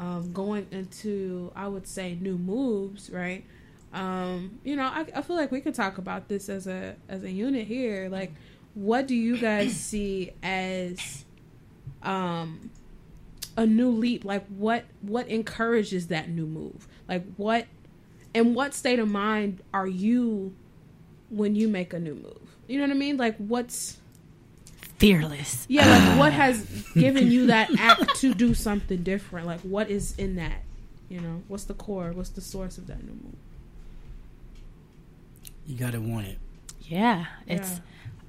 um, going into I would say new moves, right? Um, you know, I, I feel like we could talk about this as a as a unit here. Like, what do you guys see as um a new leap? Like, what what encourages that new move? Like, what in what state of mind are you when you make a new move? You know what I mean? Like, what's fearless. yeah, like what has given you that act to do something different? Like what is in that? You know, what's the core? What's the source of that new move? You gotta want it. Yeah, it's Yeah.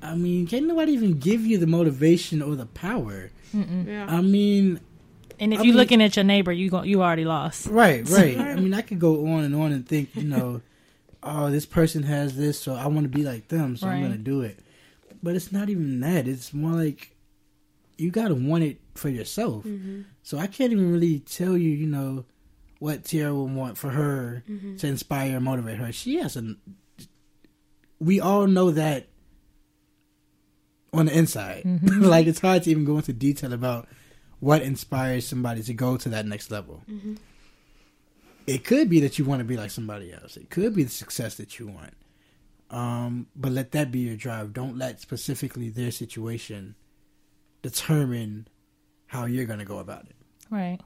I mean, can't nobody even give you the motivation or the power. Yeah. I mean, and if I you're mean- looking at your neighbor, you go, you already lost. right, right. I mean, I could go on and on and think, you know, oh, this person has this, so I want to be like them, so I'm gonna do it. But it's not even that. It's more like you gotta want it for yourself. Mm-hmm. So I can't even really tell you, you know, what Tiara would want for her Mm-hmm. to inspire and motivate her. She has a. We all know that on the inside. Mm-hmm. like it's hard to even go into detail about what inspires somebody to go to that next level. Mm-hmm. It could be that you want to be like somebody else. It could be the success that you want. Um, but let that be your drive. Don't let specifically their situation determine how you're going to go about it Right.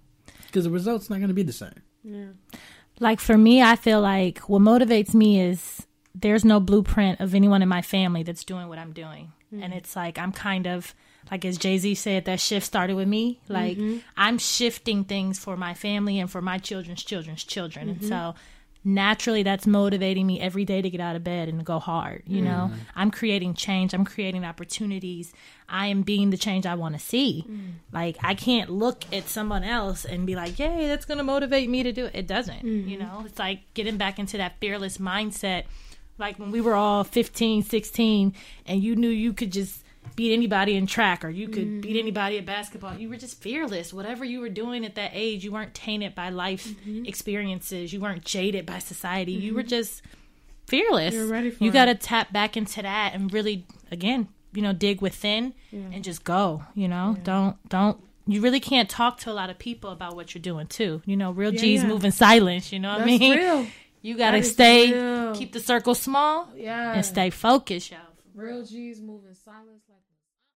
because the result's not going to be the same. Yeah. Like for me, I feel like what motivates me is there's no blueprint of anyone in my family that's doing what I'm doing. Mm-hmm. And it's like I'm kind of like as Jay-Z said that shift started with me. Like mm-hmm. I'm shifting things for my family and for my children's children's children. And mm-hmm. so naturally that's motivating me every day to get out of bed and go hard, you know. Mm. I'm creating change, I'm creating opportunities. I am being the change I want to see. Mm. Like I can't look at someone else and be like, "Yay, that's going to motivate me to do it." It doesn't, you mm-hmm. know. It's like getting back into that fearless mindset like when we were all 15 16 and you knew you could just beat anybody in track or you could beat mm-hmm. anybody at basketball. You were just fearless. Whatever you were doing at that age you weren't tainted by life mm-hmm. experiences. You weren't jaded by society. You were mm-hmm. just fearless. You're ready for you got to tap back into that and really again you know dig within and just go you know? Don't don't you really can't talk to a lot of people about what you're doing too. You know real Yeah, g's yeah. move in silence you know what i mean? real. you gotta stay, real. keep the circle small, Yeah. and stay focused, y'all. Real G's moving silence like